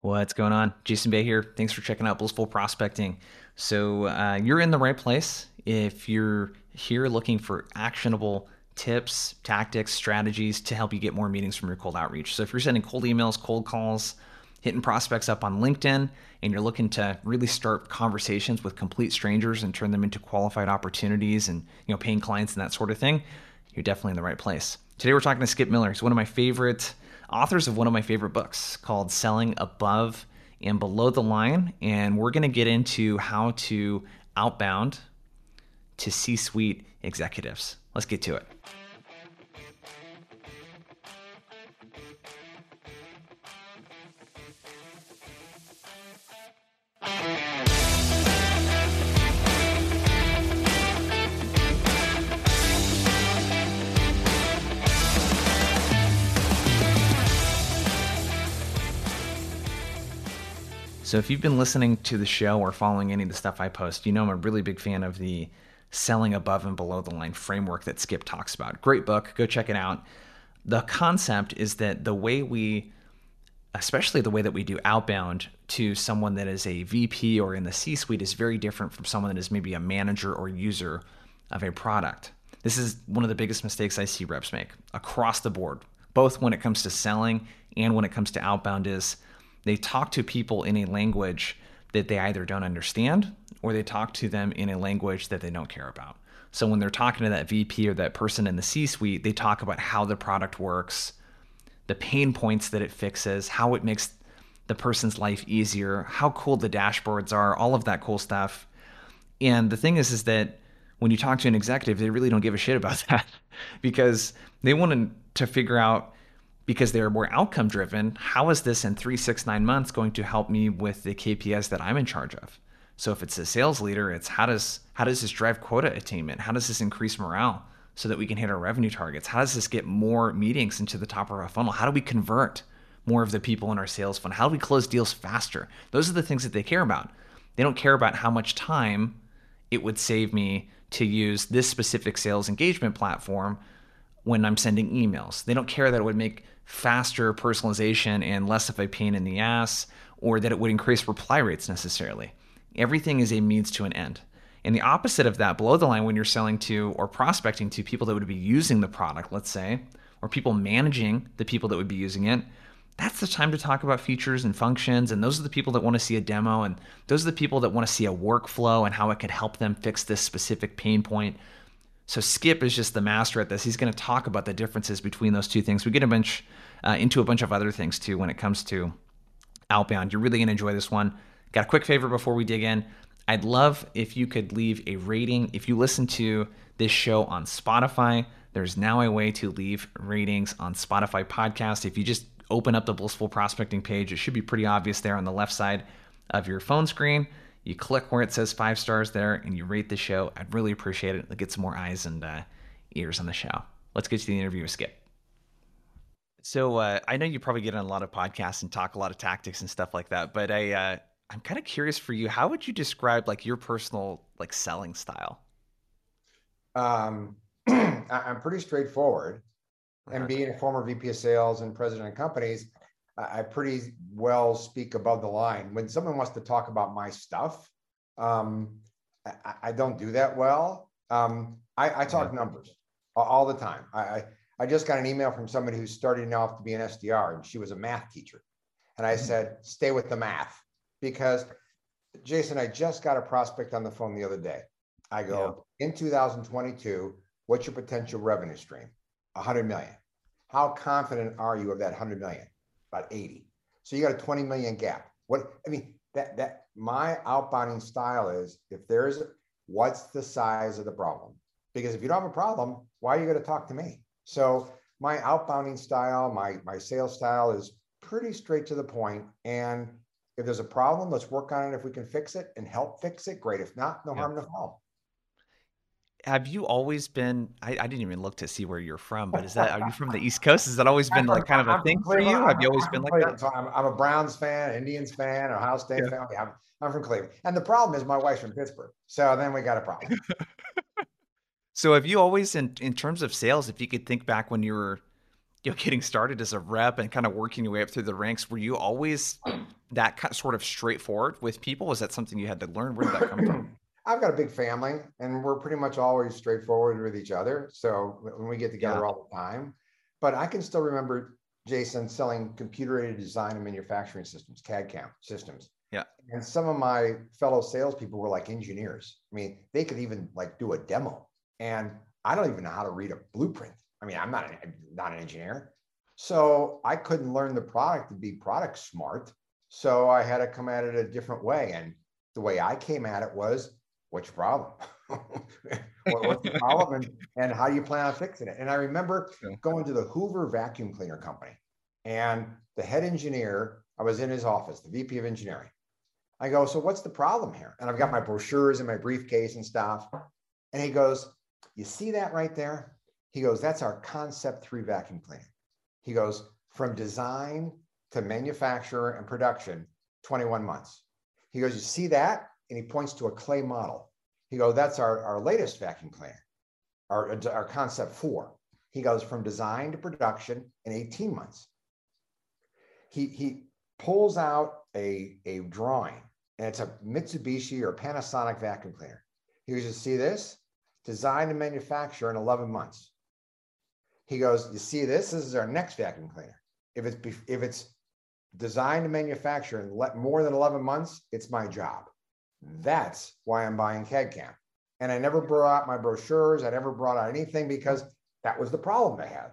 What's going on? Jason Bay here. Thanks for checking out Blissful Prospecting. So, uh, you're in the right place if you're here looking for actionable tips, tactics, strategies to help you get more meetings from your cold outreach. So, if you're sending cold emails, cold calls, hitting prospects up on LinkedIn, and you're looking to really start conversations with complete strangers and turn them into qualified opportunities and you know paying clients and that sort of thing, you're definitely in the right place. Today, we're talking to Skip Miller. He's one of my favorite authors of one of my favorite books called Selling Above and Below the Line. And we're going to get into how to outbound to C suite executives. Let's get to it. So if you've been listening to the show or following any of the stuff I post, you know I'm a really big fan of the selling above and below the line framework that Skip talks about. Great book, go check it out. The concept is that the way we especially the way that we do outbound to someone that is a VP or in the C suite is very different from someone that is maybe a manager or user of a product. This is one of the biggest mistakes I see reps make across the board, both when it comes to selling and when it comes to outbound is they talk to people in a language that they either don't understand or they talk to them in a language that they don't care about. So when they're talking to that VP or that person in the C suite, they talk about how the product works, the pain points that it fixes, how it makes the person's life easier, how cool the dashboards are, all of that cool stuff. And the thing is, is that when you talk to an executive, they really don't give a shit about that because they want to figure out because they're more outcome driven, how is this in three, six, nine months going to help me with the KPIs that I'm in charge of? So if it's a sales leader, it's how does how does this drive quota attainment? How does this increase morale so that we can hit our revenue targets? How does this get more meetings into the top of our funnel? How do we convert more of the people in our sales funnel? How do we close deals faster? Those are the things that they care about. They don't care about how much time it would save me to use this specific sales engagement platform when I'm sending emails. They don't care that it would make faster personalization and less of a pain in the ass, or that it would increase reply rates necessarily. Everything is a means to an end. And the opposite of that, below the line, when you're selling to or prospecting to people that would be using the product, let's say, or people managing the people that would be using it, that's the time to talk about features and functions. And those are the people that want to see a demo. And those are the people that want to see a workflow and how it could help them fix this specific pain point. So Skip is just the master at this. He's going to talk about the differences between those two things. We get a bunch uh, into a bunch of other things too when it comes to outbound. You're really going to enjoy this one. Got a quick favor before we dig in. I'd love if you could leave a rating. If you listen to this show on Spotify, there's now a way to leave ratings on Spotify podcast. If you just open up the Blissful Prospecting page, it should be pretty obvious there on the left side of your phone screen. You click where it says five stars there and you rate the show. I'd really appreciate it. It'll get some more eyes and uh, ears on the show. Let's get to the interview with Skip. So uh, I know you probably get on a lot of podcasts and talk a lot of tactics and stuff like that, but I uh, I'm kind of curious for you. How would you describe like your personal like selling style? Um, I'm pretty straightforward, and being a former VP of sales and president of companies, I pretty well speak above the line. When someone wants to talk about my stuff, um, I, I, don't do that well. Um, I, I, talk numbers all the time. I, I just got an email from somebody who's starting off to be an SDR, and she was a math teacher. And I mm-hmm. said, stay with the math because Jason, I just got a prospect on the phone the other day. I go, yeah. in 2022, what's your potential revenue stream? 100 million. How confident are you of that 100 million? About 80. So you got a 20 million gap. What I mean, that that my outbounding style is if there's what's the size of the problem? Because if you don't have a problem, why are you going to talk to me? So my outbounding style, my my sales style is pretty straight to the point. And if there's a problem, let's work on it. If we can fix it and help fix it, great. If not, no yeah. harm, no foul have you always been I, I, didn't even look to see where you're from but is that are you from the east coast has that always been like kind of a thing for you have you always been like that I'm, I'm, a browns fan indians fan ohio state yeah. fan I'm, I'm from cleveland and the problem is my wife's from pittsburgh so then we got a problem so have you always in, in terms of sales if you could think back when you were you know getting started as a rep and kind of working your way up through the ranks were you always that kind, sort of straightforward with people? Was that something you had to learn? Where did that come from? I've got a big family and we're pretty much always straightforward with each other. So when we get together yeah. all the time, but I can still remember Jason selling computer aided design and manufacturing systems, CAD CAM systems. Yeah. And some of my fellow salespeople were like engineers. I mean, they could even like do a demo. And I don't even know how to read a blueprint. I mean, I'm not an, not an engineer. So I couldn't learn the product to be product smart. So I had to come at it a different way. And the way I came at it was, what's your problem? what's the problem and, and how do you plan on fixing it? And I remember going to the Hoover vacuum cleaner company and the head engineer, I was in his office, the VP of engineering. I go, so what's the problem here? And I've got my brochures in my briefcase and stuff. And he goes, you see that right there? He goes, that's our concept three vacuum cleaner. He goes, from design to manufacture and production, 21 months. He goes, you see that? And he points to a clay model. He goes, that's our, our latest vacuum cleaner, our, our concept four. He goes from design to production in 18 months. He, he pulls out a, a drawing and it's a Mitsubishi or Panasonic vacuum cleaner. He goes, you see this? Design and manufacture in 11 months. He goes, you see this? This is our next vacuum cleaner. If it's if it's designed to manufacture in more than 11 months, it's my job. That's why I'm buying CAD-CAM. And I never brought out my brochures. I never brought out anything because that was the problem they had.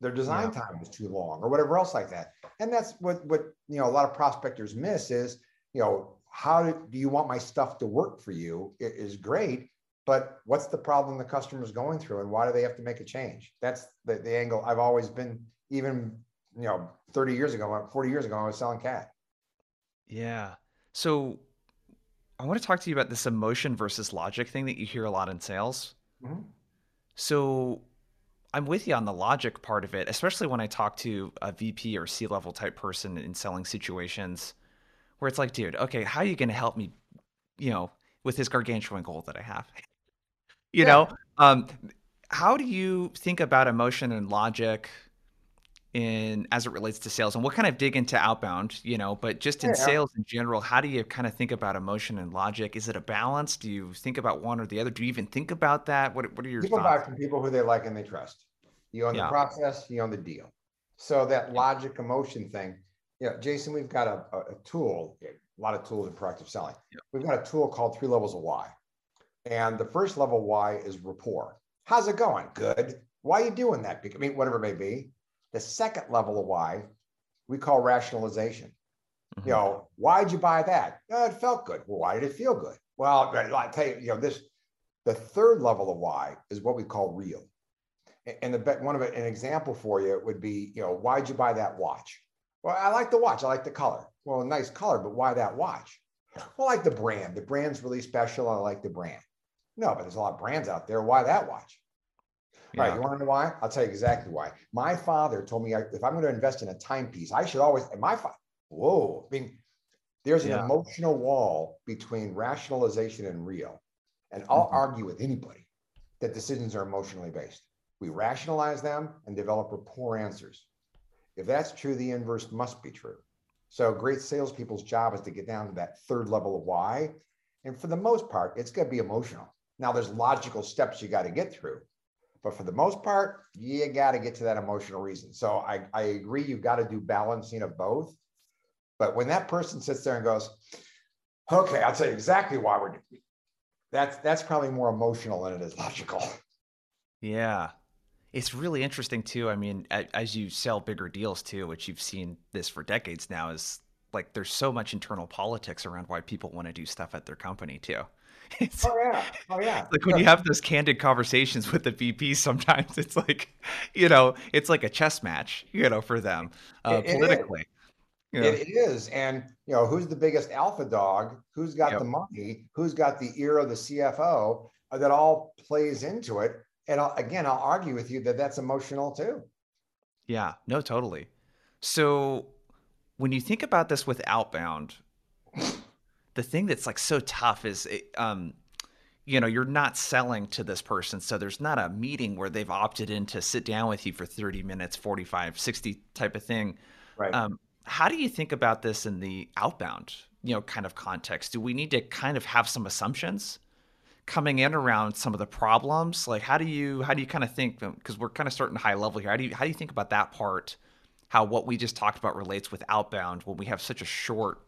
Their design yeah. time was too long or whatever else like that. And that's what, what, you know, a lot of prospectors miss is, you know, how do, do you want my stuff to work for you? It is great, but what's the problem the customer is going through and why do they have to make a change? That's the, the angle I've always been, even, you know, 30 years ago, 40 years ago, I was selling CAD. Yeah. So I want to talk to you about this emotion versus logic thing that you hear a lot in sales. Mm-hmm. So I'm with you on the logic part of it, especially when I talk to a VP or C level type person in selling situations where it's like, dude, okay, how are you going to help me, you know, with this gargantuan goal that I have? you yeah. know, um, how do you think about emotion and logic in as it relates to sales and we'll kind of dig into outbound you know but just in yeah. sales in general how do you kind of think about emotion and logic? Is it a balance? Do you think about one or the other? Do you even think about that? What, what are your people thoughts? buy from people who they like and they trust. You own yeah. the process you own the deal. So that logic emotion thing yeah jason we've got a, a, tool a lot of tools in proactive selling. Yeah. we've got a tool called three levels of why. And the first level why is rapport. How's it going? Good. Why are you doing that? I mean whatever it may be the second level of why we call rationalization. Mm-hmm. You know, why'd you buy that? Oh, it felt good. Well, why did it feel good? Well, I tell you, you know, this the third level of why is what we call real. And the one of it, an example for you would be, you know, why'd you buy that watch? Well, I like the watch. I like the color. Well, nice color, but why that watch? Well, I like the brand. The brand's really special. I like the brand. No, but there's a lot of brands out there. Why that watch? Yeah. All right, you want to know why? I'll tell you exactly why. My father told me if I'm going to invest in a timepiece, I should always. And my father, whoa, I mean, there's an yeah. emotional wall between rationalization and real. And I'll mm-hmm. argue with anybody that decisions are emotionally based. We rationalize them and develop rapport answers. If that's true, the inverse must be true. So, great salespeople's job is to get down to that third level of why. And for the most part, it's going to be emotional. Now, there's logical steps you got to get through, but for the most part, you got to get to that emotional reason. So I, I agree, you've got to do balancing of both. But when that person sits there and goes, okay, I'll tell you exactly why we're doing that's that's probably more emotional than it is logical. Yeah. It's really interesting too. I mean, as you sell bigger deals too, which you've seen this for decades now, is like there's so much internal politics around why people want to do stuff at their company too. It's, oh yeah, oh yeah. Like when you have those candid conversations with the VPs, sometimes it's like, you know, it's like a chess match, you know, for them uh, it, politically. It, it is, and you know, who's the biggest alpha dog? Who's got yep. the money? Who's got the ear of the CFO? That all plays into it. And I'll, again, I'll argue with you that that's emotional too. Yeah, no, totally. So when you think about this with outbound, the thing that's like so tough is um you know you're not selling to this person so there's not a meeting where they've opted in to sit down with you for 30 minutes 45 60 type of thing right um how do you think about this in the outbound, you know, kind of context? Do we need to kind of have some assumptions coming in around some of the problems? Like, how do you how do you kind of think? Because we're kind of starting high level here. How do you how do you think about that part? How what we just talked about relates with outbound when we have such a short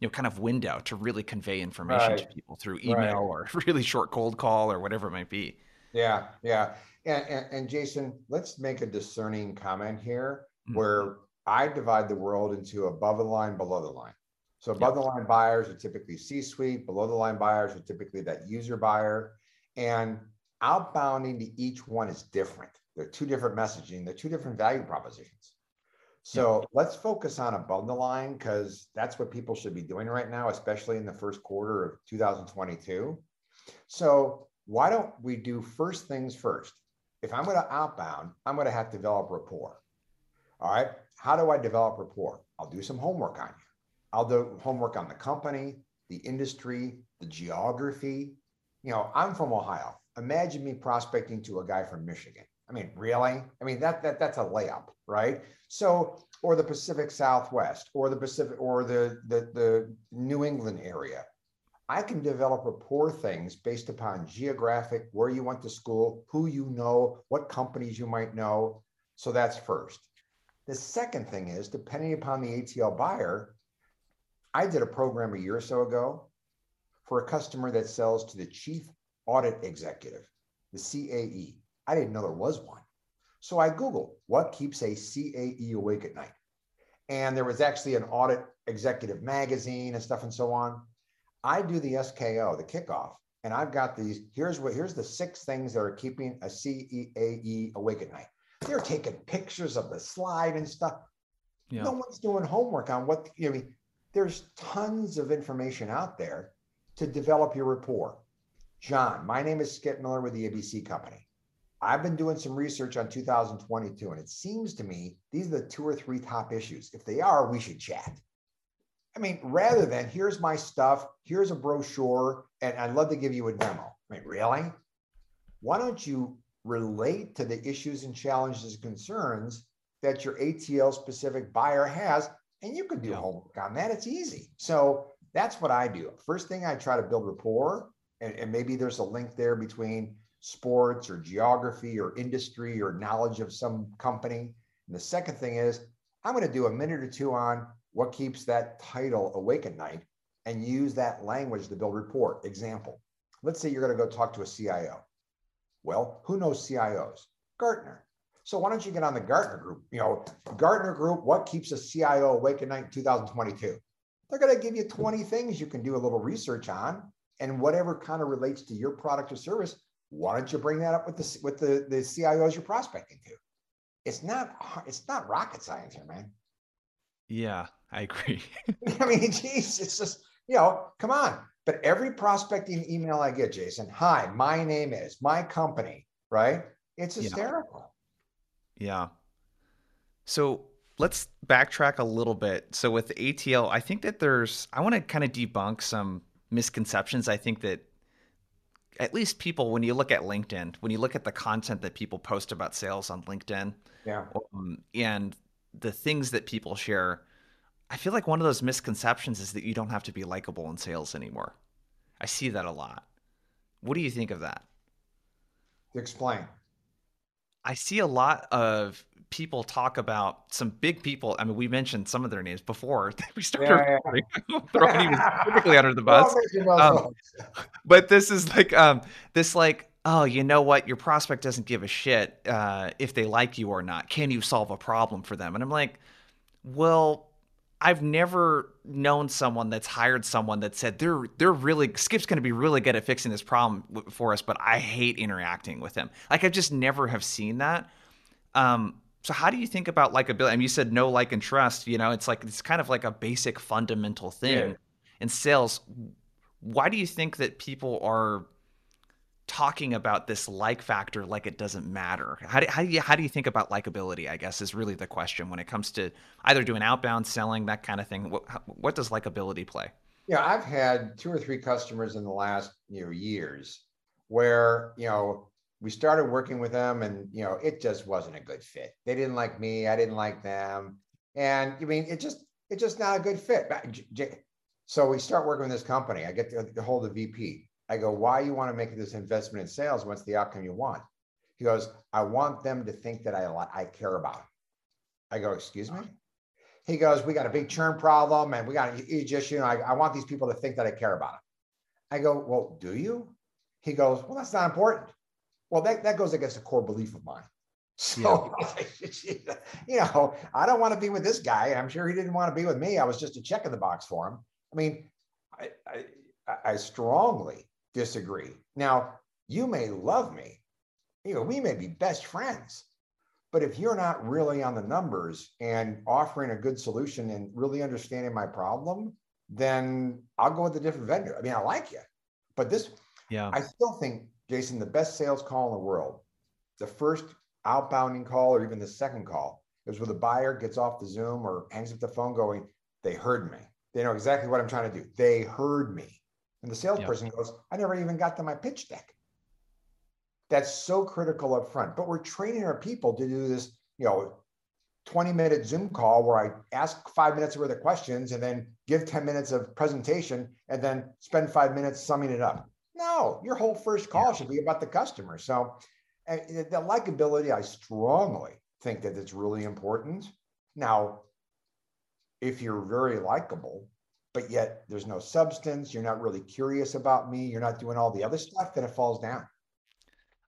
you know kind of window to really convey information right. to people through email right. or really short cold call or whatever it might be yeah yeah and, and, and jason let's make a discerning comment here mm-hmm. where i divide the world into above the line below the line so above yep. the line buyers are typically c suite below the line buyers are typically that user buyer and outbounding to each one is different they're two different messaging they're two different value propositions so let's focus on above the line because that's what people should be doing right now, especially in the first quarter of 2022. So why don't we do first things first? If I'm going to outbound, I'm going to have to develop rapport. All right. How do I develop rapport? I'll do some homework on you. I'll do homework on the company, the industry, the geography. You know, I'm from Ohio. Imagine me prospecting to a guy from Michigan. I mean, really? I mean, that, that that's a layup, right? So, or the Pacific Southwest, or the Pacific, or the, the, the New England area. I can develop rapport things based upon geographic, where you went to school, who you know, what companies you might know. So that's first. The second thing is, depending upon the ATL buyer, I did a program a year or so ago for a customer that sells to the chief audit executive, the CAE. I didn't know there was one. So I Googled what keeps a CAE awake at night. And there was actually an audit executive magazine and stuff and so on. I do the SKO, the kickoff, and I've got these. Here's what here's the six things that are keeping a CAE awake at night. They're taking pictures of the slide and stuff. Yeah. No one's doing homework on what you know, I mean. There's tons of information out there to develop your rapport. John, my name is Skip Miller with the ABC Company. I've been doing some research on 2022, and it seems to me these are the two or three top issues. If they are, we should chat. I mean, rather than here's my stuff, here's a brochure, and I'd love to give you a demo. I mean, really? Why don't you relate to the issues and challenges and concerns that your ATL specific buyer has? And you can do yeah. homework on that. It's easy. So that's what I do. First thing I try to build rapport, and, and maybe there's a link there between sports or geography or industry or knowledge of some company. And the second thing is, I'm going to do a minute or two on what keeps that title awake at night and use that language to build rapport. Example, let's say you're going to go talk to a CIO. Well, who knows CIOs? Gartner. So why don't you get on the Gartner group? You know, Gartner group, what keeps a CIO awake at night in 2022? They're going to give you 20 things you can do a little research on and whatever kind of relates to your product or service, why don't you bring that up with the with the the CIOs you're prospecting to? It's not it's not rocket science here, man. Yeah, I agree. I mean, geez, it's just you know, come on. But every prospecting email I get, Jason, hi, my name is my company, right? It's hysterical. Yeah. yeah. So let's backtrack a little bit. So with ATL, I think that there's I want to kind of debunk some misconceptions. I think that at least people when you look at linkedin when you look at the content that people post about sales on linkedin yeah. um, and the things that people share i feel like one of those misconceptions is that you don't have to be likable in sales anymore. I see that a lot. What do you think of that? Explain. I see a lot of people talk about some big people. I mean, we mentioned some of their names before we started yeah, yeah. throwing even specifically under the bus. Um, but this is like um, this like oh, you know what? Your prospect doesn't give a shit uh, if they like you or not. Can you solve a problem for them? And I'm like, well, I've never known someone that's hired someone that said they're they're really Skip's going to be really good at fixing this problem for us, but I hate interacting with him. Like I just never have seen that. Um, so how do you think about likability? I mean, you said no like and trust. You know, it's like it's kind of like a basic fundamental thing yeah. in sales. Why do you think that people are talking about this like factor like it doesn't matter? How do, how do you how do you think about likability? I guess is really the question when it comes to either doing outbound selling that kind of thing. What what does likability play? Yeah, I've had two or three customers in the last you know years where you know we started working with them and you know it just wasn't a good fit they didn't like me i didn't like them And I mean, it just it's just not a good fit. So we start working with this company. I get to hold the VP. I go, why you want to make this investment in sales? What's the outcome you want? He goes, I want them to think that I I care about them. I go, excuse me. He goes, we got a big churn problem, and we got you just you know I, I want these people to think that I care about them. I go, well, do you? He goes, well, that's not important. Well, that, that goes against a core belief of mine. So, yeah. you know, I don't want to be with this guy. I'm sure he didn't want to be with me. I was just a check in the box for him. I mean, I, I, I strongly disagree. Now, you may love me. You know, we may be best friends. But if you're not really on the numbers and offering a good solution and really understanding my problem, then I'll go with a different vendor. I mean, I like you, but this, yeah, I still think, Jason, the best sales call in the world, the first outbounding call or even the second call is where the buyer gets off the Zoom or hangs up the phone going, they heard me. They know exactly what I'm trying to do. They heard me. And the salesperson goes, I never even got to my pitch deck. That's so critical up front. But we're training our people to do this, you know, 20 minute Zoom call where I ask five minutes worth of questions and then give 10 minutes of presentation and then spend five minutes summing it up. No, your whole first call should be about the customer. So the likability, I strongly think that it's really important. Now, if you're very likable, but yet there's no substance, you're not really curious about me, you're not doing all the other stuff, then it falls down.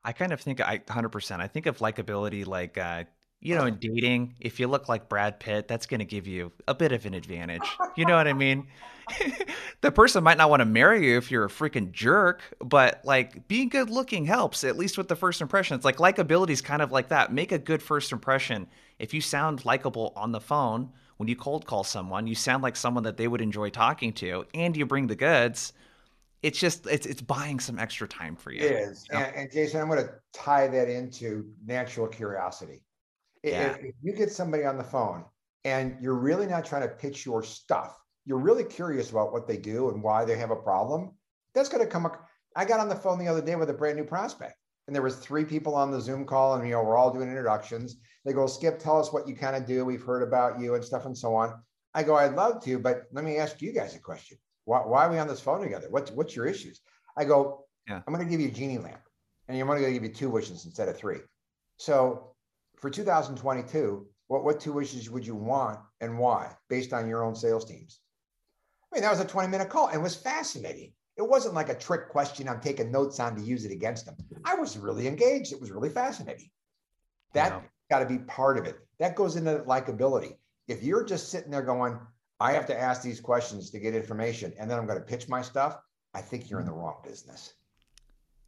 I kind of think I 100%. I think of likability like uh, you know, in dating, if you look like Brad Pitt, that's going to give you a bit of an advantage. You know what I mean? the person might not want to marry you if you're a freaking jerk, but like being good looking helps, at least with the first impression. It's like likability is kind of like that. Make a good first impression. If you sound likable on the phone, when you cold call someone, you sound like someone that they would enjoy talking to, and you bring the goods. It's just it's it's buying some extra time for you. It is, you know? and, and Jason, I'm going to tie that into natural curiosity yeah. If, if you get somebody on the phone and you're really not trying to pitch your stuff, you're really curious about what they do and why they have a problem, that's going to come. I got on the phone the other day with a brand new prospect and there was three people on the Zoom call and, you know, we're all doing introductions. They go, Skip, tell us what you kind of do. We've heard about you and stuff and so on. I go, I'd love to, but let me ask you guys a question. Why, why are we on this phone together? What's, what's your issues? I go, yeah. I'm going to give you a genie lamp and I'm going to give you two wishes instead of three. So for 2022, what, what two wishes would you want and why based on your own sales teams? I mean, that was a 20 minute call and was fascinating. It wasn't like a trick question I'm taking notes on to use it against them. I was really engaged. It was really fascinating. That got to be part of it. That goes into likability. If you're just sitting there going, I have to ask these questions to get information and then I'm going to pitch my stuff, I think you're in the wrong business.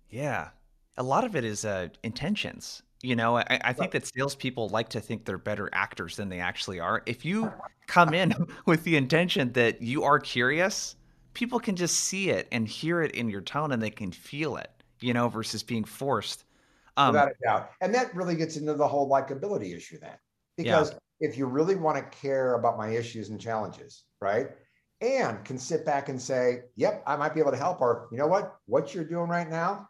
Yeah. A lot of it is uh, intentions. You know, I, I think that salespeople like to think they're better actors than they actually are. If you come in with the intention that you are curious, people can just see it and hear it in your tone and they can feel it, you know, versus being forced. Um, Without a doubt. And that really gets into the whole likability issue then. Because yeah. if you really want to care about my issues and challenges, right? And can sit back and say, yep, I might be able to help. Or, you know what? What you're doing right now,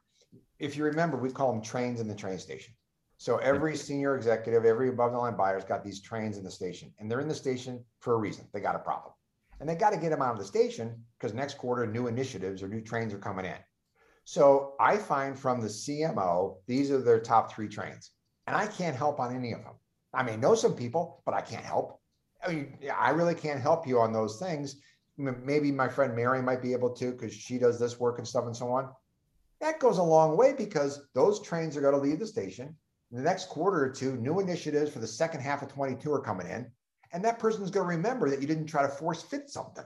if you remember, we call them trains in the train station. So every senior executive, every above the line buyer's got these trains in the station, and they're in the station for a reason. They got a problem, and they got to get them out of the station because next quarter new initiatives or new trains are coming in. So I find from the CMO, these are their top three trains, and I can't help on any of them. I may know some people, but I can't help. I mean, I really can't help you on those things. Maybe my friend Mary might be able to because she does this work and stuff and so on. That goes a long way because those trains are going to leave the station the next quarter or two, new initiatives for the second half of 22 are coming in. And that person's going to remember that you didn't try to force fit something.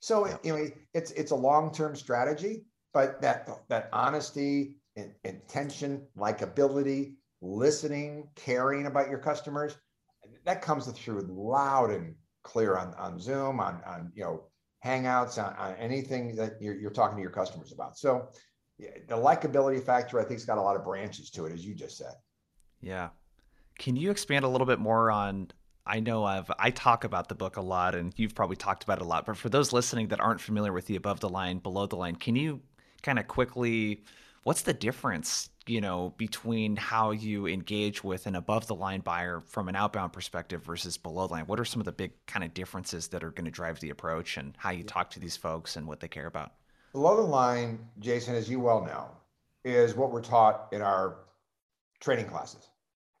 So yeah. you know, it's it's a long-term strategy, but that that honesty, intention, likability, listening, caring about your customers, that comes through loud and clear on, on Zoom, on, on you know, Hangouts, on, on anything that you're, you're talking to your customers about. So the likability factor, I think, has got a lot of branches to it, as you just said. Yeah. Can you expand a little bit more on? I know I've I talk about the book a lot, and you've probably talked about it a lot. But for those listening that aren't familiar with the above the line, below the line, can you kind of quickly what's the difference you know between how you engage with an above the line buyer from an outbound perspective versus below the line what are some of the big kind of differences that are going to drive the approach and how you talk to these folks and what they care about below the line jason as you well know is what we're taught in our training classes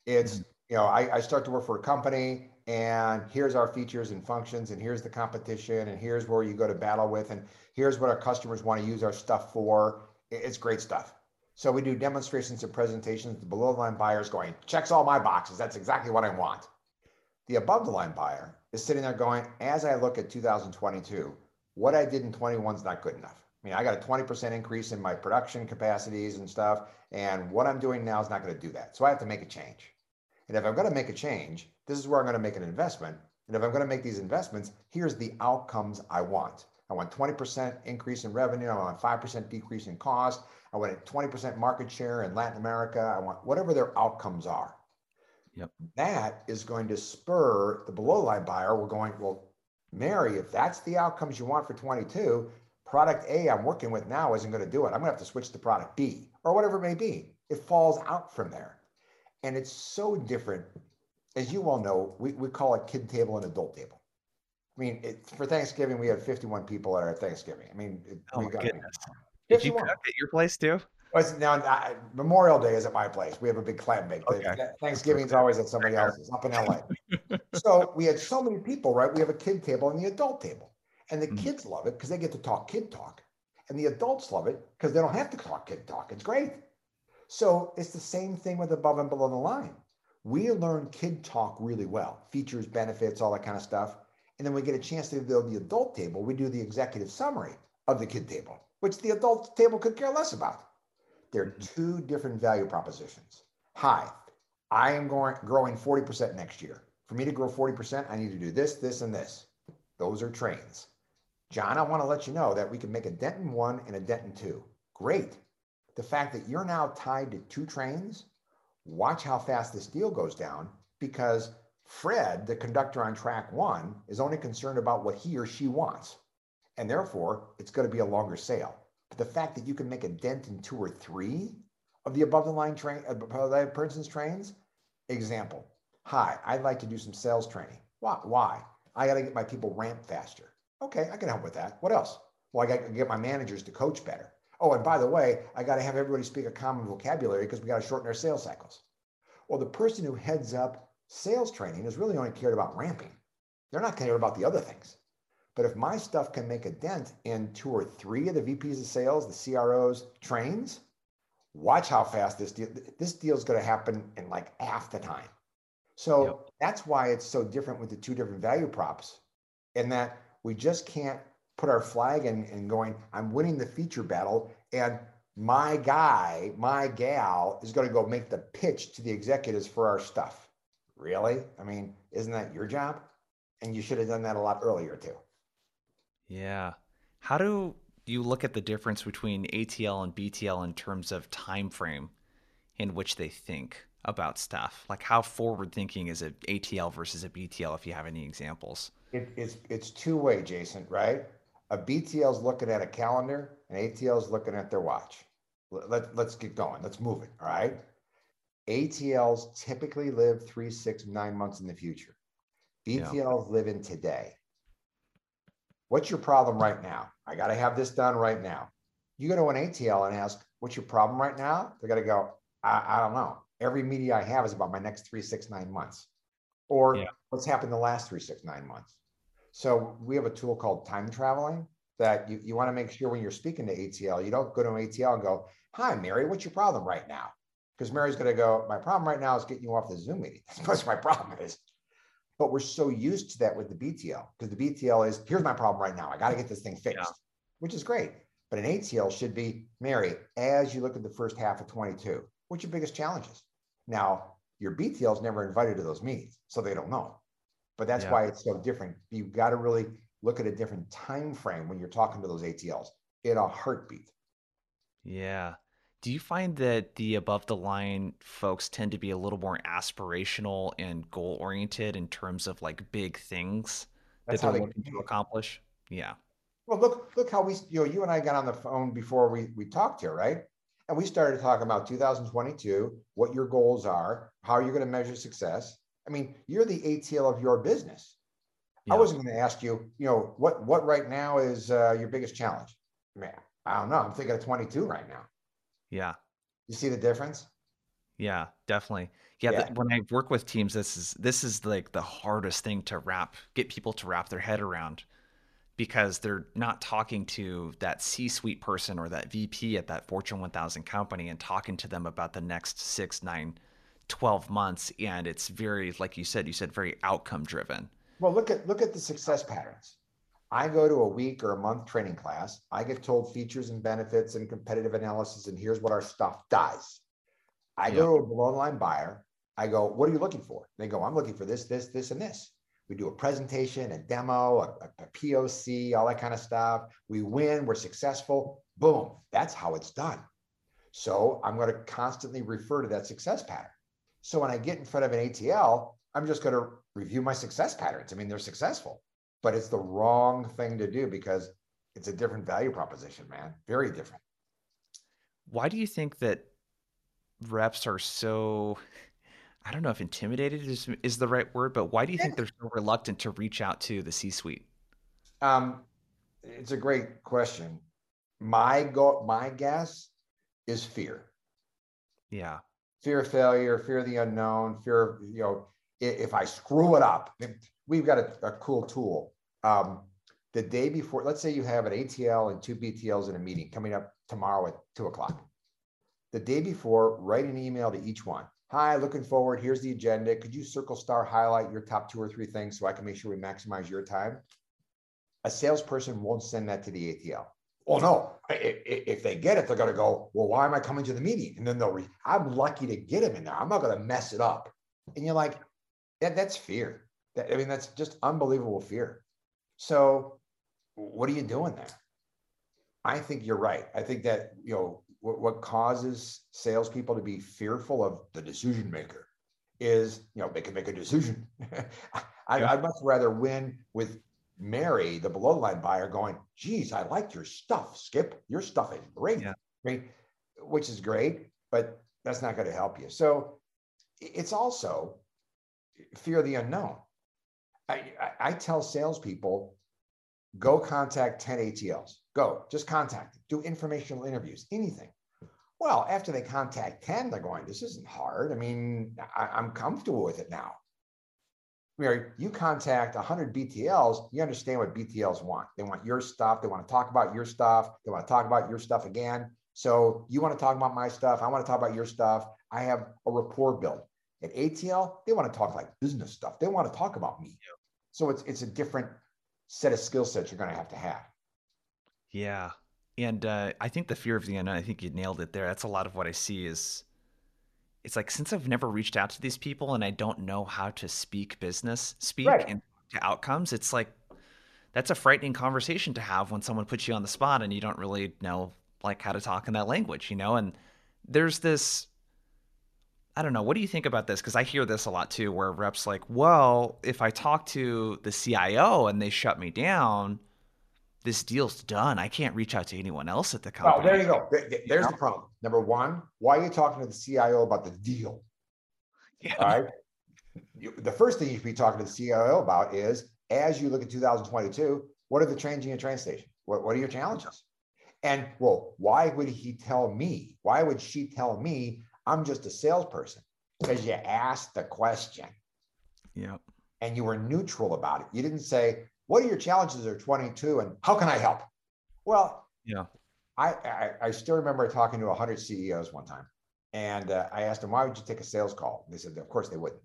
it's you know I, I start to work for a company and here's our features and functions and here's the competition and here's where you go to battle with and here's what our customers want to use our stuff for. It's great stuff. So we do demonstrations and presentations the below the line buyer is going checks all my boxes. That's exactly what i want. The above the line buyer is sitting there going as i look at 2022 what i did in 21 is not good enough. I mean i got a 20% increase in my production capacities and stuff and what i'm doing now is not going to do that. So i have to make a change and if i'm going to make a change this is where I'm going to make an investment. And if I'm going to make these investments, here's the outcomes I want. I want 20% increase in revenue. I want 5% decrease in cost. I want a 20% market share in Latin America. I want whatever their outcomes are. Yep. That is going to spur the below line buyer. We're going, well, Mary, if that's the outcomes you want for 22, product A I'm working with now isn't going to do it. I'm going to have to switch to product B or whatever it may be. It falls out from there. And it's so different as you all know, we, we call it kid table and adult table. I mean, it, for Thanksgiving, we had 51 people at our Thanksgiving. I mean, it, oh we got goodness. Did you cook at your place too? Well, now I, Memorial Day is at my place. We have a big clam bake. Okay. Thanksgiving's always at somebody else's up in LA. so we had so many people, right? We have a kid table and the adult table, and the mm-hmm. kids love it because they get to talk kid talk, and the adults love it because they don't have to talk kid talk. It's great. So it's the same thing with above and below the line. We learn kid talk really well features benefits all that kind of stuff. And then we get a chance to build the adult table. We do the executive summary of the kid table which the adult table could care less about. There are mm-hmm. two different value propositions. Hi i am going growing 40% next year. For me to grow 40% i need to do this this and this. Those are trains. John i want to let you know that we can make a dent in one and a dent in two. Great the fact that you're now tied to two trains watch how fast this deal goes down because Fred, the conductor on track one, is only concerned about what he or she wants. And therefore, it's going to be a longer sale. But the fact that you can make a dent in two or three of the above the line train, uh, above the person's trains, example. Hi, I'd like to do some sales training. Why? Why? I got to get my people ramp faster. Okay, I can help with that. What else? Well, I got to get my managers to coach better. Oh, and by the way, I got to have everybody speak a common vocabulary because we got to shorten our sales cycles. Well, the person who heads up sales training is really only cared about ramping. They're not cared about the other things. But if my stuff can make a dent in two or three of the VPs of sales, the CROs trains, watch how fast this deal, this deal is going to happen in like half the time. So yep. that's why it's so different with the two different value props in that we just can't put our flag in and going, I'm winning the feature battle. And my guy, my gal is going to go make the pitch to the executives for our stuff. Really? I mean, isn't that your job? And you should have done that a lot earlier too. Yeah. How do you look at the difference between ATL and BTL in terms of time frame in which they think about stuff? Like how forward thinking is a ATL versus a BTL if you have any examples? It, it's it's two way, Jason, right? A BTL is looking at a calendar, and ATL is looking at their watch. Let, let's get going. Let's move it. All right. ATLs typically live three, six, nine months in the future. BTLs yeah. live in today. What's your problem right now? I got to have this done right now. You go to an ATL and ask, What's your problem right now? They're going to go, I, I, don't know. Every media I have is about my next three, six, nine months. Or yeah. what's happened the last three, six, nine months. So we have a tool called time traveling that you, you want to make sure when you're speaking to ATL, you don't go to an ATL and go, Hi, Mary, what's your problem right now? Because Mary's going to go, My problem right now is getting you off the Zoom meeting. That's what my problem is. But we're so used to that with the BTL because the BTL is here's my problem right now. I got to get this thing fixed, yeah. which is great. But an ATL should be Mary, as you look at the first half of 22, what's your biggest challenges? Now, your BTL is never invited to those meetings, so they don't know but that's yeah. why it's so different. You've got to really look at a different time frame when you're talking to those ATLs in a heartbeat. Yeah. Do you find that the above the line folks tend to be a little more aspirational and goal oriented in terms of like big things that's that they're they looking to accomplish? Yeah. Well, look, look how we, you know, you and I got on the phone before we we talked here, right? And we started talking about 2022, what your goals are, how you're going to measure success. I mean, you're the ATL of your business. Yeah. I wasn't going to ask you, you know, what what right now is uh, your biggest challenge? Man, I don't know. I'm thinking of 22 right now. Yeah. You see the difference? Yeah, definitely. Yeah, yeah. when I work with teams, this is this is like the hardest thing to wrap, get people to wrap their head around because they're not talking to that C-suite person or that VP at that Fortune 1000 company and talking to them about the next 6, 9, 12 months and it's very like you said, you said very outcome driven. Well, look at look at the success patterns. I go to a week or a month training class. I get told features and benefits and competitive analysis, and here's what our stuff does. I yep. go to a below the line buyer. I go, what are you looking for? They go, I'm looking for this, this, this, and this. We do a presentation, a demo, a, a, POC, all that kind of stuff. We win, we're successful. Boom. That's how it's done. So I'm going to constantly refer to that success pattern. So when I get in front of an ATL, I'm just going to review my success patterns. I mean, they're successful but it's the wrong thing to do because it's a different value proposition, man. Very different. Why do you think that reps are so I don't know if intimidated is, is the right word, but why do you think they're so reluctant to reach out to the C-suite? Um, it's a great question. My go, my guess is fear. Yeah. Fear of failure, fear of the unknown, fear of, you know, if I screw it up, we've got a, a cool tool um, the day before, let's say you have an ATL and two BTLs in a meeting coming up tomorrow at two o'clock. The day before, write an email to each one. Hi, looking forward. Here's the agenda. Could you circle star highlight your top two or three things so I can make sure we maximize your time? A salesperson won't send that to the ATL. Well, no, if they get it, they're going to go, well, why am I coming to the meeting? And then they'll, re- I'm lucky to get him in there. I'm not going to mess it up. And you're like, that, that's fear. That, I mean, that's just unbelievable fear. So what are you doing there? I think you're right. I think that, you know, what, what causes salespeople to be fearful of the decision maker is, you know, they can make a decision. I, would much rather win with Mary, the below the line buyer, going, geez, I like your stuff, Skip. Your stuff is great. Yeah. Mean, which is great, but that's not going to help you. So it's also fear of the unknown. I, I, tell salespeople, go contact 10 ATLs. Go, just contact them. Do informational interviews, anything. Well, after they contact 10, they're going, this isn't hard. I mean, I, am comfortable with it now. Mary, you contact 100 BTLs, you understand what BTLs want. They want your stuff. They want to talk about your stuff. They want to talk about your stuff again. So you want to talk about my stuff. I want to talk about your stuff. I have a rapport built. At ATL, they want to talk like business stuff. They want to talk about me. So it's it's a different set of skill sets you're going to have to have. Yeah, and uh, I think the fear of the unknown. I think you nailed it there. That's a lot of what I see. Is it's like since I've never reached out to these people and I don't know how to speak business speak right. and to outcomes, it's like that's a frightening conversation to have when someone puts you on the spot and you don't really know like how to talk in that language, you know. And there's this I don't know. What do you think about this? Because I hear this a lot too, where reps like, well, if I talk to the CIO and they shut me down, this deal's done. I can't reach out to anyone else at the company. Oh, there you go. There's the problem. Number one, why are you talking to the CIO about the deal? Yeah. All right. The first thing you should be talking to the CIO about is as you look at 2022, what are the changing in your train station? What, what are your challenges? And well, why would he tell me? Why would she tell me I'm just a salesperson because you asked the question. Yep. And you were neutral about it. You didn't say, what are your challenges at 22 and how can I help? Well, yeah. I, I, I still remember talking to 100 CEOs one time. And uh, I asked them, why would you take a sales call? And they said, of course they wouldn't.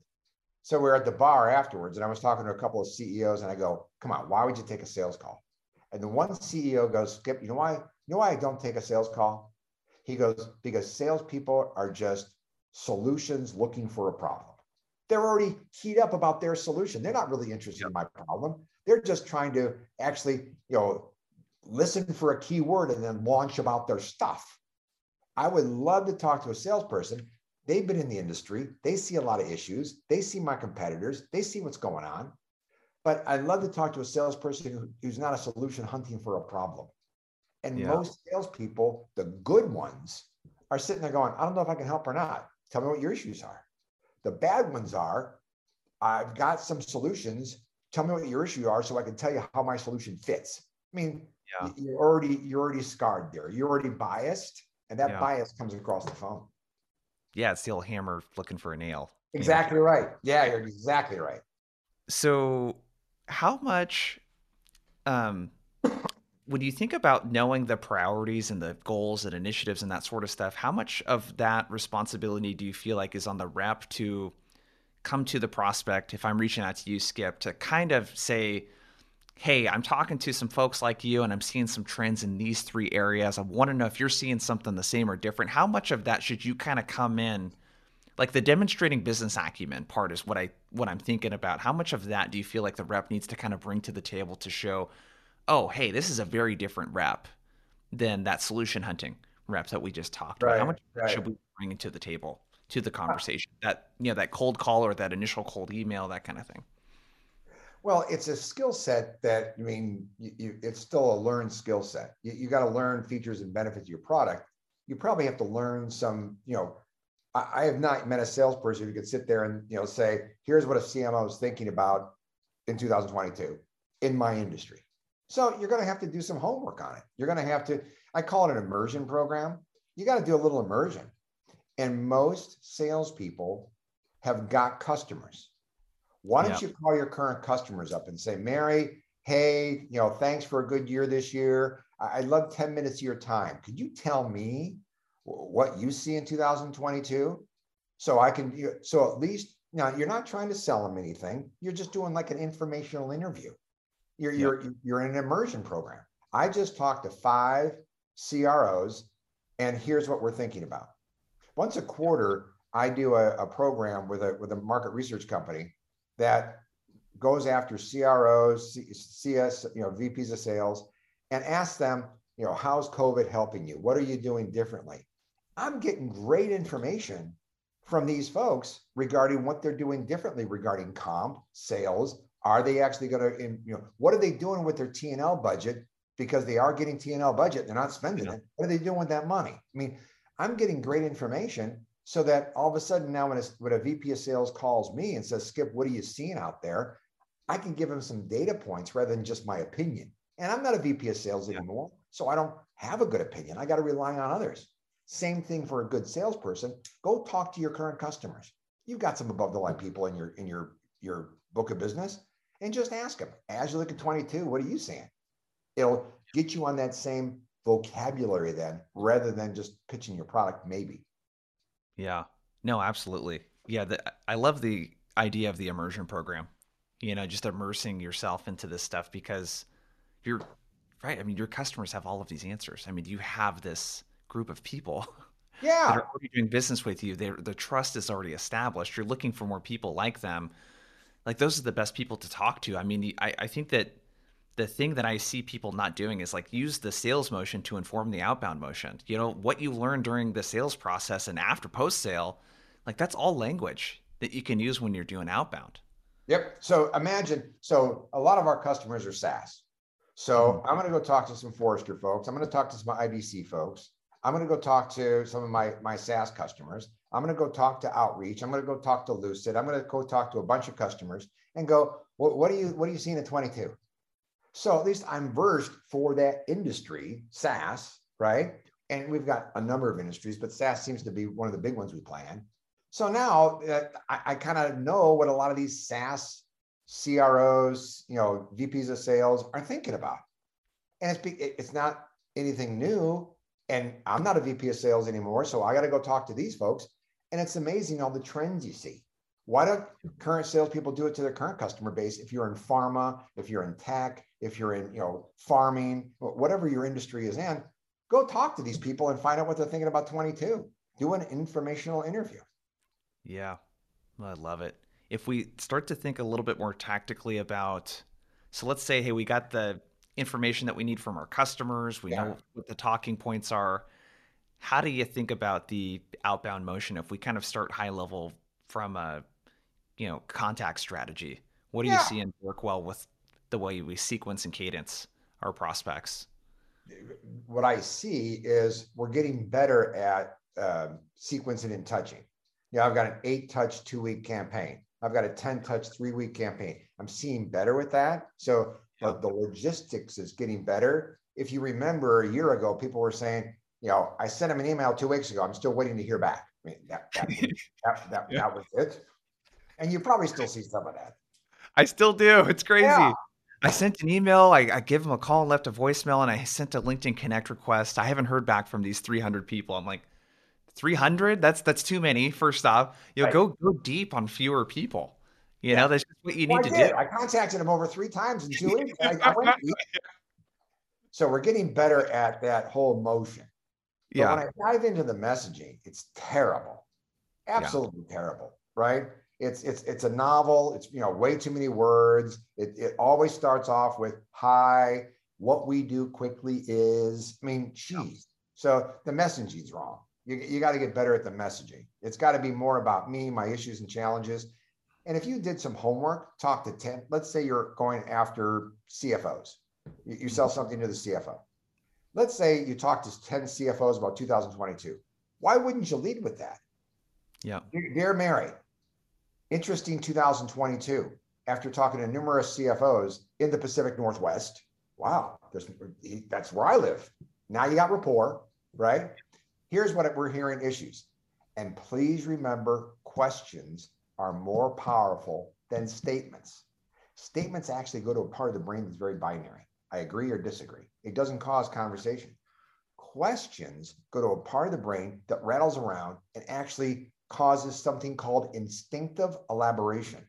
So we are at the bar afterwards, and I was talking to a couple of CEOs, and I go, come on, why would you take a sales call? And the one CEO goes, Skip, you know why? You know why I don't take a sales call? He goes, because salespeople are just solutions looking for a problem. They're already keyed up about their solution. They're not really interested yep. in my problem. They're just trying to actually, you know, listen for a keyword and then launch about their stuff. I would love to talk to a salesperson. They've been in the industry. They see a lot of issues. They see my competitors. They see what's going on. But I'd love to talk to a salesperson who's not a solution hunting for a problem. And yeah. most salespeople, the good ones, are sitting there going, I don't know if I can help or not. Tell me what your issues are. The bad ones are, I've got some solutions. Tell me what your issues are so I can tell you how my solution fits. I mean, yeah. you're already you're already scarred there. You're already biased, and that yeah. bias comes across the phone. Yeah, it's the old hammer looking for a nail. Exactly you know? right. Yeah, you're exactly right. So, how much, um, when you think about knowing the priorities and the goals and initiatives and that sort of stuff, how much of that responsibility do you feel like is on the rep to come to the prospect? If I'm reaching out to you, Skip, to kind of say, hey, I'm talking to some folks like you and I'm seeing some trends in these three areas. I want to know if you're seeing something the same or different. How much of that should you kind of come in? Like the demonstrating business acumen part is what I what I'm thinking about. How much of that do you feel like the rep needs to kind of bring to the table to show, oh, hey, this is a very different rep than that solution hunting rep that we just talked right, about. How much right. should we bring to the table to the conversation? That you know, that cold call or that initial cold email, that kind of thing. Well, it's a skill set that I mean, you, you, it's still a learned skill set. You, you got to learn features and benefits of your product. You probably have to learn some. You know, I, I, have not met a salesperson who could sit there and you know say, "Here's what a CMO is thinking about in 2022 in my industry." So you're going to have to do some homework on it. You're going to have to. I call it an immersion program. You got to do a little immersion, and most salespeople have got customers why don't yeah. you call your current customers up and say, Mary, hey, you know, thanks for a good year this year. I'd love 10 minutes of your time. Could you tell me what you see in 2022? So I can, so at least now you're not trying to sell them anything. You're just doing like an informational interview. You're, yeah. you're, you're in an immersion program. I just talked to five CROs and here's what we're thinking about. Once a quarter, I do a, a program with a, with a market research company that goes after CROs, CS, you know, VPs of sales, and asks them, you know, how's COVID helping you? What are you doing differently? I'm getting great information from these folks regarding what they're doing differently regarding comp, sales. Are they actually going to, you know, what are they doing with their T&L budget? Because they are getting T&L budget, they're not spending yeah. it. What are they doing with that money? I mean, I'm getting great information so that all of a sudden now when a, when a VP of sales calls me and says, Skip, what are you seeing out there? I can give him some data points rather than just my opinion. And I'm not a VP of sales anymore. So I don't have a good opinion. I got to rely on others. Same thing for a good salesperson. Go talk to your current customers. You've got some above the line people in your in your your book of business and just ask them, as you look at 22, what are you seeing? It'll get you on that same vocabulary then rather than just pitching your product maybe. Yeah. No, absolutely. Yeah, the, I love the idea of the immersion program. You know, just immersing yourself into this stuff because you're right. I mean, your customers have all of these answers. I mean, you have this group of people yeah. that are already doing business with you. They're, the trust is already established. You're looking for more people like them. Like those are the best people to talk to. I mean, I, I think that the thing that I see people not doing is like use the sales motion to inform the outbound motion. You know, what you learn during the sales process and after post sale, like that's all language that you can use when you're doing outbound. Yep. So imagine, so a lot of our customers are SaaS. So mm-hmm. I'm going to go talk to some Forrester folks. I'm going to talk to some IDC folks. I'm going to go talk to some of my, my SaaS customers. I'm going to go talk to Outreach. I'm going to go talk to Lucid. I'm going to go talk to a bunch of customers and go, what, what are you, what are you seeing at 22? So at least I'm versed for that industry, SaaS, right? And we've got a number of industries, but SaaS seems to be one of the big ones we plan. So now uh, I, I kind of know what a lot of these SaaS CROs, you know, VPs of sales are thinking about. And it's be, it's not anything new. And I'm not a VP of sales anymore, so I got to go talk to these folks. And it's amazing all the trends you see. Why don't current salespeople do it to their current customer base? If you're in pharma, if you're in tech, if you're in you know farming, whatever your industry is in, go talk to these people and find out what they're thinking about 22. Do an informational interview. Yeah, I love it. If we start to think a little bit more tactically about, so let's say, hey, we got the information that we need from our customers. We yeah. know what the talking points are. How do you think about the outbound motion if we kind of start high level from a you know contact strategy what do yeah. you see and work well with the way we sequence and cadence our prospects what i see is we're getting better at uh, sequencing and touching. You know, I've got an eight touch, two week campaign. I've got a 10 touch, three week campaign. I'm seeing better with that. So yeah. the logistics is getting better. If you remember a year ago, people were saying, you know, I sent him an email two weeks ago. I'm still waiting to hear back. I mean, that, that, that, that, yeah. that was it. And you probably still see some of that. I still do. It's crazy. Yeah. I sent an email. I, I give them a call and left a voicemail, and I sent a LinkedIn Connect request. I haven't heard back from these 300 people. I'm like, 300? That's that's too many. First off, you know, right. go go deep on fewer people. You yeah. know, that's just what you well, need to did. do. I contacted them over three times in two weeks. I, I so we're getting better at that whole motion. But yeah. when I dive into the messaging, it's terrible, absolutely yeah. terrible. Right? It's it's it's a novel. It's you know way too many words. It it always starts off with hi. What we do quickly is. I mean, geez. So the messaging's wrong. You you got to get better at the messaging. It's got to be more about me, my issues and challenges. And if you did some homework, talk to ten. Let's say you're going after CFOs. You, you sell something to the CFO. Let's say you talk to ten CFOs about 2022. Why wouldn't you lead with that? Yeah. Dear Mary, interesting 2022 after talking to numerous CFOs in the Pacific Northwest. Wow, that's where I live. Now you got rapport, right? Here's what we're hearing issues. And please remember questions are more powerful than statements. Statements actually go to a part of the brain that's very binary. I agree or disagree. It doesn't cause conversation. Questions go to a part of the brain that rattles around and actually causes something called instinctive elaboration.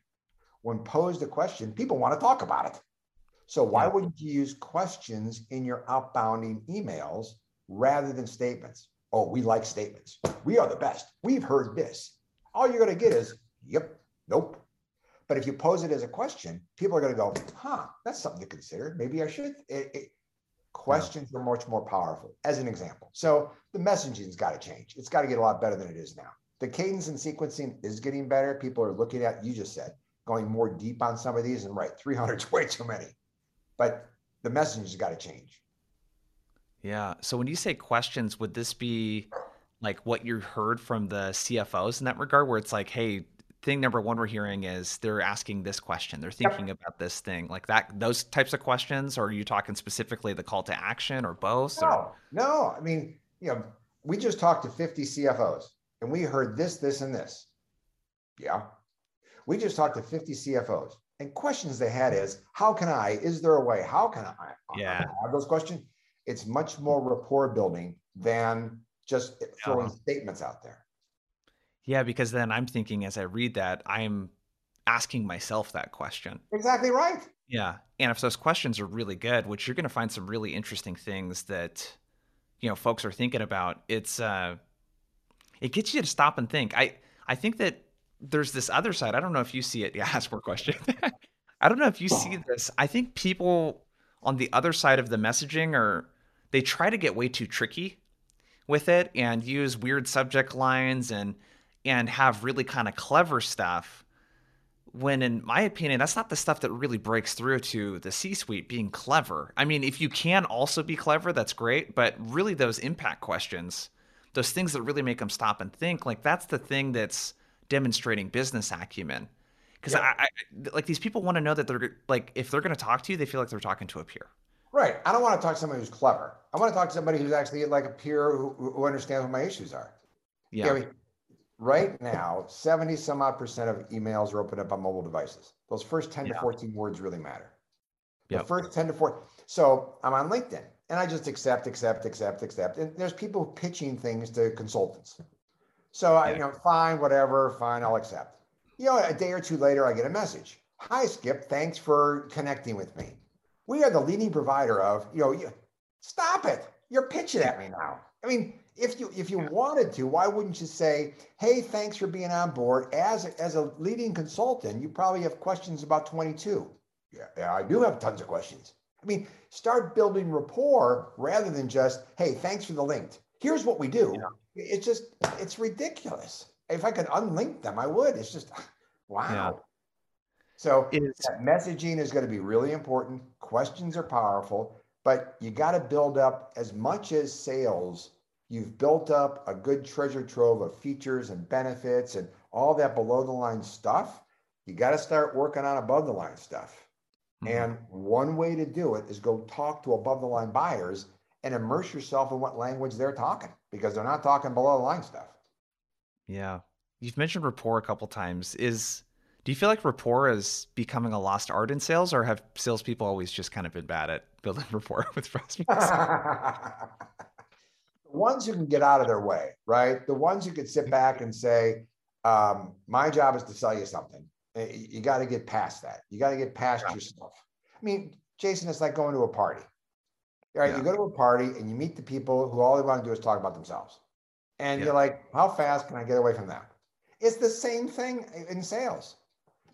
When posed a question, people want to talk about it. So why yeah. wouldn't you use questions in your outbounding emails rather than statements? Oh, we like statements. We are the best. We've heard this. All you're going to get is, yep, nope. But if you pose it as a question, people are going to go, huh, that's something to consider. Maybe I should. It, it, questions yeah. are much more powerful, as an example. So the messaging's got to change. It's got to get a lot better than it is now the cadence and sequencing is getting better. People are looking at, you just said, going more deep on some of these. And right, 300 is way too many. But the message has got to change. Yeah. So when you say questions, would this be like what you heard from the CFOs in that regard, where it's like, hey, thing number one we're hearing is they're asking this question, they're thinking yep. about this thing, like that, those types of questions? Or are you talking specifically the call to action or both? No, or? no. I mean, you know, we just talked to 50 CFOs and we heard this, this, and this. Yeah. We just talked to 50 CFOs and questions they had is how can I, is there a way? How can I yeah. have those questions? It's much more rapport building than just throwing yeah. statements out there. Yeah, because then I'm thinking as I read that, I'm asking myself that question. Exactly right. Yeah. And if those questions are really good, which you're going to find some really interesting things that, you know, folks are thinking about, it's, uh, it gets you to stop and think. I I think that there's this other side. I don't know if you see it. Yeah, ask more question. I don't know if you see this. I think people on the other side of the messaging are they try to get way too tricky with it and use weird subject lines and and have really kind of clever stuff when in my opinion that's not the stuff that really breaks through to the c-suite being clever i mean if you can also be clever that's great but really those impact questions those things that really make them stop and think like that's the thing that's demonstrating business acumen. Because yeah. I, I, like these people want to know that they're like if they're going to talk to you they feel like they're talking to a peer. Right. I don't want to talk to somebody who's clever. I want to talk to somebody who's actually like a peer who, who understands what my issues are. Yeah. I mean, right now 70 some odd percent of emails are opened up on mobile devices. Those first 10 yeah. to 14 words really matter. The yep. first 10 to 14 so i'm on linkedin and I just accept, accept, accept, accept. And there's people pitching things to consultants. So I, you know, fine, whatever, fine, I'll accept. You know, a day or two later, I get a message. Hi, Skip. Thanks for connecting with me. We are the leading provider of, you know, you, stop it. You're pitching at me now. I mean, if you if you wanted to, why wouldn't you say, "Hey, thanks for being on board." As a, as a leading consultant, you probably have questions about 22. Yeah, yeah, I do have tons of questions. I mean, start building rapport rather than just, hey, thanks for the link. Here's what we do. Yeah. It's just, it's ridiculous. If I could unlink them, I would. It's just, wow. Yeah. So messaging is going to be really important. Questions are powerful, but you got to build up as much as sales. you've built up a good treasure trove of features and benefits and all that below the line stuff. You got to start working on above the line stuff. Mm-hmm. And one way to do it is go talk to above the line buyers and immerse yourself in what language they're talking because they're not talking below the line stuff. Yeah. You've mentioned rapport a couple times. Is do you feel like rapport is becoming a lost art in sales, or have salespeople always just kind of been bad at building rapport with prospects? the ones who can get out of their way, right? The ones who can sit back and say, um, "My job is to sell you something." Eh, you got to get past that. You got to get past yeah. yourself. I mean, Jason, it's like going to a party. Right? Yeah. You go to a party and you meet the people who all they want to do is talk about themselves. And yeah. you're like, how fast can I get away from that? It's the same thing in sales.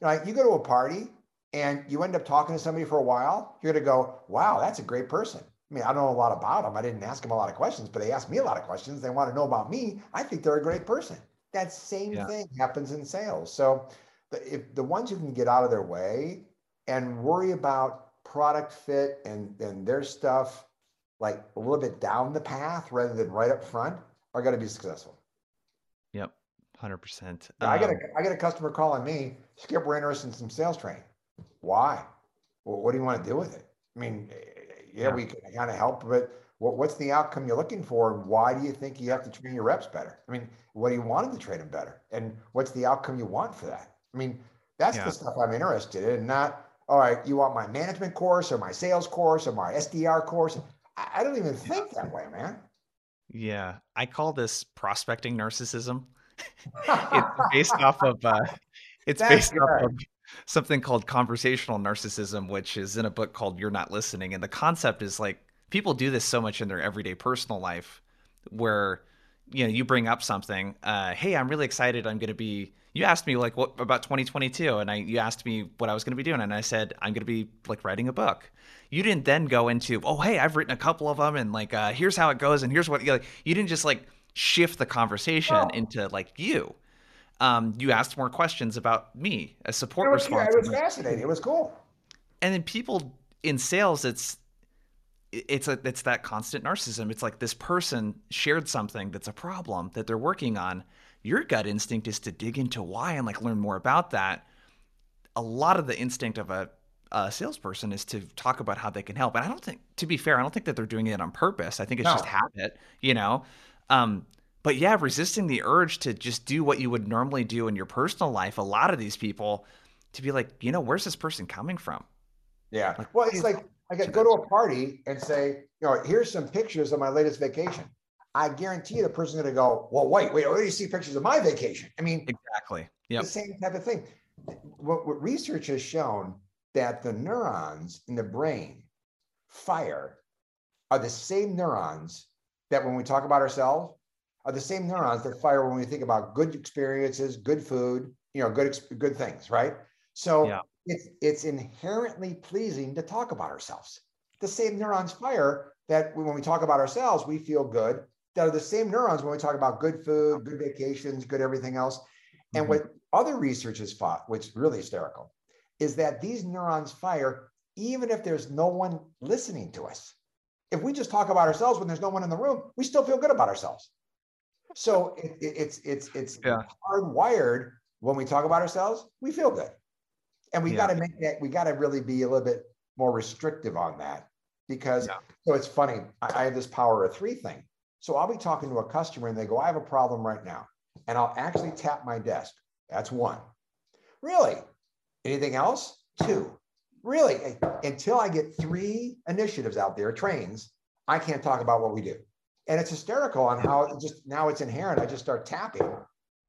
Like you go to a party and you end up talking to somebody for a while, you're going to go, wow, that's a great person. I mean, I don't know a lot about them. I didn't ask them a lot of questions, but they asked me a lot of questions. They want to know about me. I think they're a great person. That same yeah. thing happens in sales. So if the ones who can get out of their way and worry about product fit and, and their stuff like a little bit down the path rather than right up front are going to be successful. Yep. Hundred percent. I got a um, got a customer calling me. Skip, we're interested in some sales training. Why? Well, what do you want to do with it? I mean, yeah, yeah. we can kind of help, but what, what's the outcome you're looking for, and why do you think you have to train your reps better? I mean, what do you want them to train them better, and what's the outcome you want for that? I mean, that's yeah. the stuff I'm interested in, not all right. You want my management course or my sales course or my SDR course? I, I don't even think that way, man. Yeah, I call this prospecting narcissism it's based off of uh, it's That's based good. off of something called conversational narcissism, which is in a book called You're Not Listening. And the concept is like people do this so much in their everyday personal life where you know you bring up something uh, hey i'm really excited i'm going to be you asked me like what about 2022 and i you asked me what i was going to be doing and i said i'm going to be like writing a book you didn't then go into oh hey i've written a couple of them and like uh, here's how it goes and here's what you like you didn't just like shift the conversation oh. into like you. Um, you asked more questions about me, a support it was, response. Yeah, it was fascinating. It was cool. And then people in sales, it's it's a it's that constant narcissism. It's like this person shared something that's a problem that they're working on. Your gut instinct is to dig into why and like learn more about that. A lot of the instinct of a, a salesperson is to talk about how they can help. And I don't think, to be fair, I don't think that they're doing it on purpose. I think it's no. just habit, you know. Um, but yeah, resisting the urge to just do what you would normally do in your personal life. A lot of these people to be like, you know, where's this person coming from? Yeah. Like, well, it's like I could go to a party and say, you know, here's some pictures of my latest vacation. I guarantee you the person's going to go, well, wait, wait, where do you see pictures of my vacation? I mean, exactly. Yeah. The same type of thing. What, what research has shown that the neurons in the brain fire are the same neurons that when we talk about ourselves are the same neurons that fire when we think about good experiences, good food, you know, good good things, right? So yeah. it's it's inherently pleasing to talk about ourselves. The same neurons fire that when we talk about ourselves, we feel good. That are the same neurons when we talk about good food, good vacations, good everything else. And mm-hmm. what other research has fought, which is really hysterical, is that these neurons fire even if there's no one listening to us if we just talk about ourselves when there's no one in the room, we still feel good about ourselves. So it, it, it's it's it's yeah. hardwired when we talk about ourselves, we feel good, and we yeah. got to make that. We got to really be a little bit more restrictive on that because. Yeah. So it's funny. I, I have this power of three thing. So I'll be talking to a customer and they go, "I have a problem right now," and I'll actually tap my desk. That's one. Really? Anything else? Two really until I get three initiatives out there, trains, I can't talk about what we do. And it's hysterical on how it just now it's inherent. I just start tapping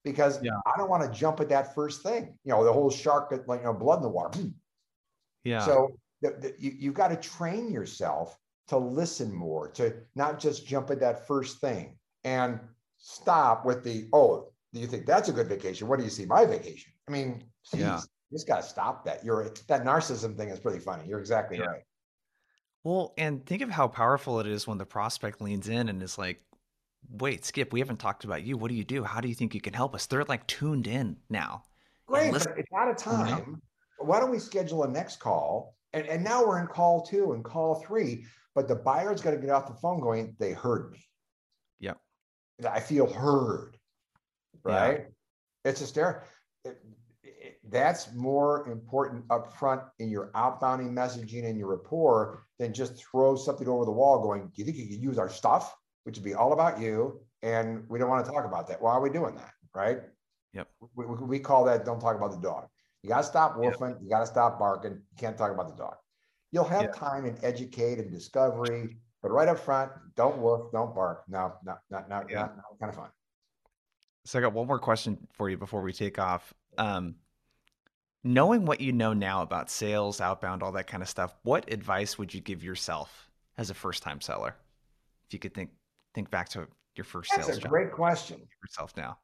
because yeah. I don't want to jump at that first thing. You know, the whole shark, like you know, blood in the water. Hmm. Yeah. So the, the, you, you've got to train yourself to listen more, to not just jump at that first thing and stop with the, oh, do you think that's a good vacation? What do you see my vacation? I mean, geez, yeah. You just got to stop that. You're that narcissism thing is pretty funny. You're exactly yeah. right. Well, and think of how powerful it is when the prospect leans in and is like, "Wait, Skip, we haven't talked about you. What do you do? How do you think you can help us?" They're like tuned in now. Great, it's out of time. Why don't we schedule a next call? And, and now we're in call two and call three, but the buyer's got to get off the phone going, they heard me. Yep. I feel heard, right? Yeah. It's a stare. It, it, that's more important up front in your outbounding messaging and your rapport than just throw something over the wall going, do you think you could use our stuff? Which would be all about you. And we don't want to talk about that. Why are we doing that? Right. Yep. We, we, we call that don't talk about the dog. You got to stop wolfing. Yep. You got to stop barking. You can't talk about the dog. You'll have time and educate and discovery, but right up front, don't woof, don't bark. No, not, not, not, yeah. not, not kind of fun. So I got one more question for you before we take off. Um, knowing what you know now about sales, outbound, all that kind of stuff, what advice would you give yourself as a first time seller? If you could think think back to your first That's sales a job. great question. Yourself now.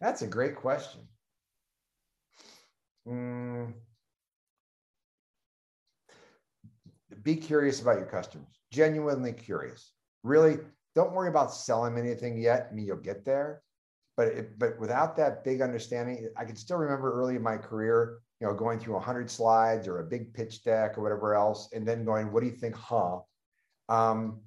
That's a great question. Mm. Be curious about your customers. Genuinely curious. Really, don't worry about selling anything yet. I mean, you'll get there, but it, but without that big understanding, I can still remember early in my career, you know, going through 100 slides or a big pitch deck or whatever else, and then going, "What do you think, huh?" Um,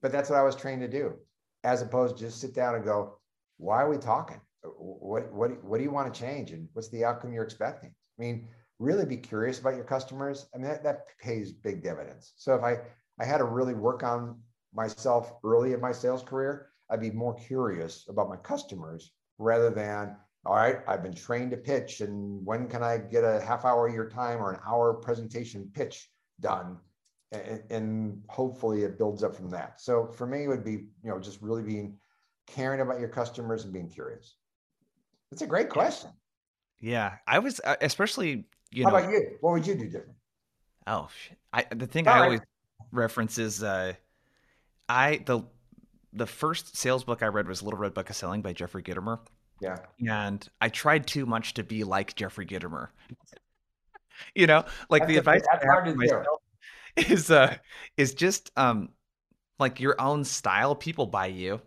but that's what I was trained to do, as opposed to just sit down and go, "Why are we talking? What what what do you want to change, and what's the outcome you're expecting?" I mean, really be curious about your customers. I mean, that, that pays big dividends. So if I I had to really work on myself early in my sales career, I'd be more curious about my customers rather than all right, I've been trained to pitch, and when can I get a half hour of your time or an hour presentation pitch done? And, and, hopefully it builds up from that. So for me, it would be, you know, just really being caring about your customers and being curious. It's a great question. Yeah, I was uh, especially. You How know, about you? What would you do different? Oh shit! I the thing All I right. always reference is uh, I the the first sales book I read was Little Red Book of Selling by Jeffrey Gitomer. Yeah. And I tried too much to be like Jeffrey Gitomer. you know, like that's the advice that's hard to myself do. is uh is just um like your own style. People buy you.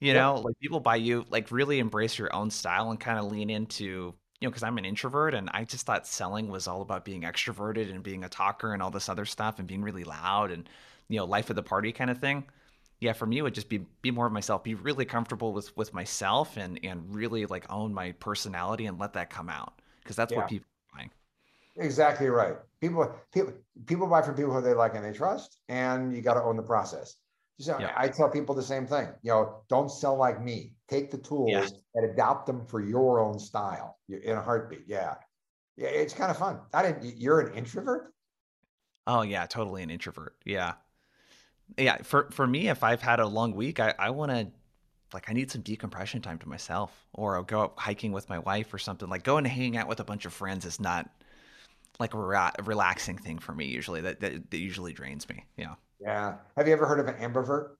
You yeah. know, like people buy you, like really embrace your own style and kind of lean into, you know, because I'm an introvert and I just thought selling was all about being extroverted and being a talker and all this other stuff and being really loud and, you know, life of the party kind of thing yeah, for me, it would just be be more of myself, be really comfortable with with myself, and and really like own my personality and let that come out because that's yeah. what people are buying. Exactly right. People people people buy from people who they like and they trust, and you got to own the process. So yeah. I tell people the same thing. You know, don't sell like me. Take the tools yeah. and adopt them for your own style in a heartbeat. Yeah, yeah, it's kind of fun. I didn't. You're an introvert. Oh yeah, totally an introvert. Yeah, yeah, for for me, if I've had a long week, I, I want to like I need some decompression time to myself, or I'll go out hiking with my wife or something. Like going to hang out with a bunch of friends is not like a, a relaxing thing for me. Usually, that, that, that usually drains me. Yeah. Yeah. Have you ever heard of an ambivert?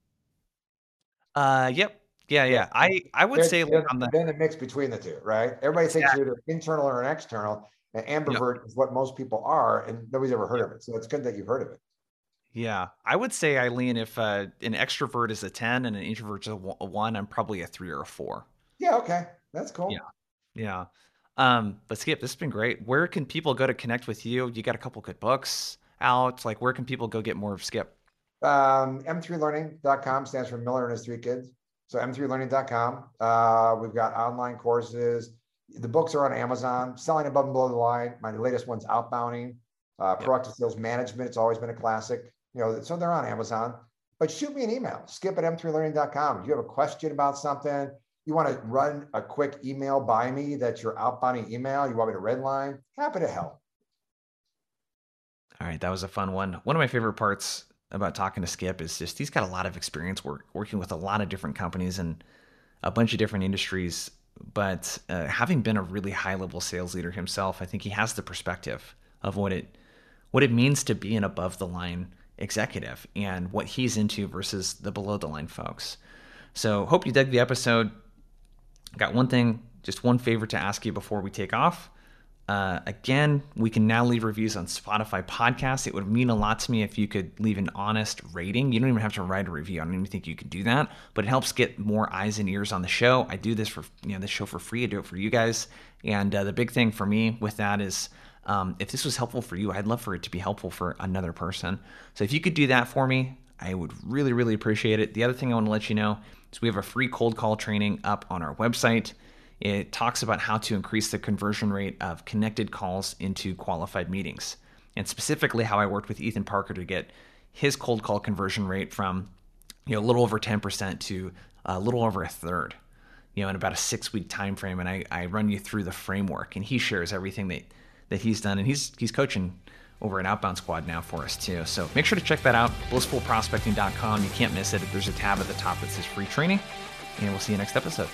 Uh. Yep. Yeah. Yeah. I I would they're, say they're, on the then the mix between the two, right? Everybody thinks yeah. you're internal or an external. And ambivert yep. is what most people are, and nobody's ever heard of it. So it's good that you've heard of it. Yeah, I would say Eileen, if uh, an extrovert is a ten and an introvert is a one, I'm probably a three or a four. Yeah, okay, that's cool. Yeah, yeah. Um, but Skip, this has been great. Where can people go to connect with you? You got a couple good books out. Like, where can people go get more of Skip? Um, M3Learning.com stands for Miller and his three kids. So M3Learning.com. Uh, we've got online courses. The books are on Amazon. Selling above and below the line. My latest one's Outbounding. Uh, proactive sales management. It's always been a classic you know, so they're on Amazon. But shoot me an email, skip at m3learning.com. If you have a question about something, you want to run a quick email by me that's your outbounding email, you want me to redline, happy to help. All right, that was a fun one. One of my favorite parts about talking to Skip is just he's got a lot of experience work, working with a lot of different companies and a bunch of different industries. But uh, having been a really high level sales leader himself, I think he has the perspective of what it what it means to be an above the line executive and what he's into versus the below the line folks. So, hope you dug the episode. Got one thing, just one favor to ask you before we take off. Uh, again, we can now leave reviews on Spotify podcasts. It would mean a lot to me if you could leave an honest rating. You don't even have to write a review. I don't even think you can do that, but it helps get more eyes and ears on the show. I do this for you know this show for free. I do it for you guys, and uh, the big thing for me with that is um, if this was helpful for you, I'd love for it to be helpful for another person. So if you could do that for me, I would really, really appreciate it. The other thing I want to let you know is we have a free cold call training up on our website. It talks about how to increase the conversion rate of connected calls into qualified meetings, and specifically how I worked with Ethan Parker to get his cold call conversion rate from you know a little over 10% to a little over a third you know in about a six week time frame and I, I run you through the framework and he shares everything that that he's done. And he's he's coaching over an outbound squad now for us too. So make sure to check that out blissfulprospecting.com you can't miss it there's a tab at the top that says free training. And we'll see you next episode